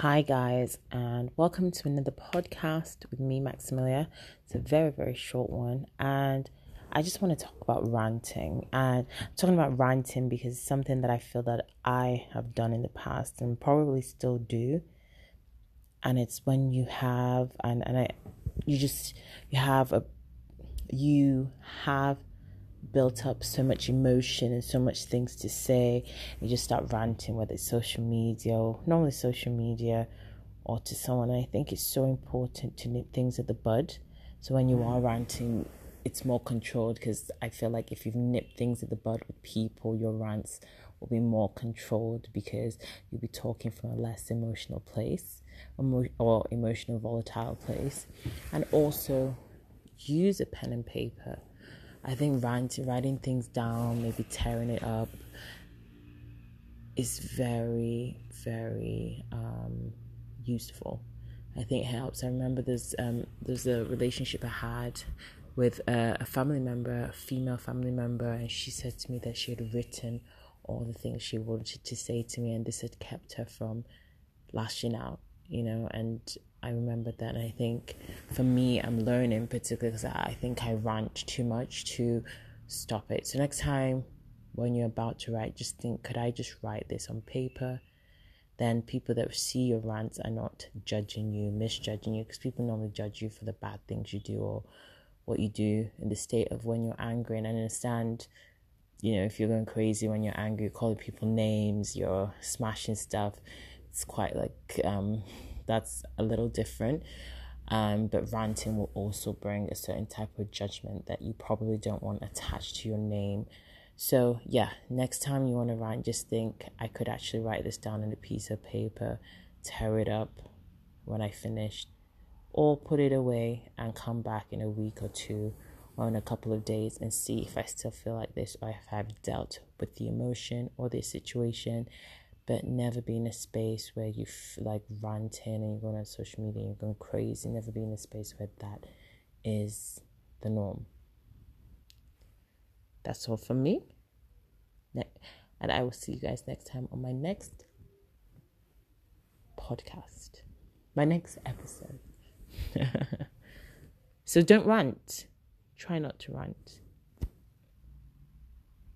Hi, guys, and welcome to another podcast with me, Maximilia. It's a very, very short one, and I just want to talk about ranting. And I'm talking about ranting because it's something that I feel that I have done in the past and probably still do. And it's when you have, and, and I, you just, you have a, you have built up so much emotion and so much things to say. You just start ranting, whether it's social media or normally social media or to someone. I think it's so important to nip things at the bud. So when you are ranting, it's more controlled because I feel like if you've nipped things at the bud with people, your rants will be more controlled because you'll be talking from a less emotional place or emotional volatile place. And also use a pen and paper I think writing, writing things down, maybe tearing it up, is very, very um, useful. I think it helps. I remember there's um, there's a relationship I had with a, a family member, a female family member, and she said to me that she had written all the things she wanted to say to me, and this had kept her from lashing out, you know. And I remember that. And I think for me, I'm learning, particularly because I think I rant too much to stop it. So next time when you're about to write, just think, could I just write this on paper? Then people that see your rants are not judging you, misjudging you, because people normally judge you for the bad things you do or what you do in the state of when you're angry. And I understand, you know, if you're going crazy when you're angry, you're calling people names, you're smashing stuff. It's quite like um, that's a little different. Um, but ranting will also bring a certain type of judgment that you probably don't want attached to your name. So, yeah, next time you want to rant, just think I could actually write this down on a piece of paper, tear it up when I finished, or put it away and come back in a week or two or in a couple of days and see if I still feel like this or if I've dealt with the emotion or the situation but never be in a space where you f- like ranting and you're going on social media and you're going crazy. Never be in a space where that is the norm. That's all from me. Ne- and I will see you guys next time on my next podcast, my next episode. so don't rant. Try not to rant.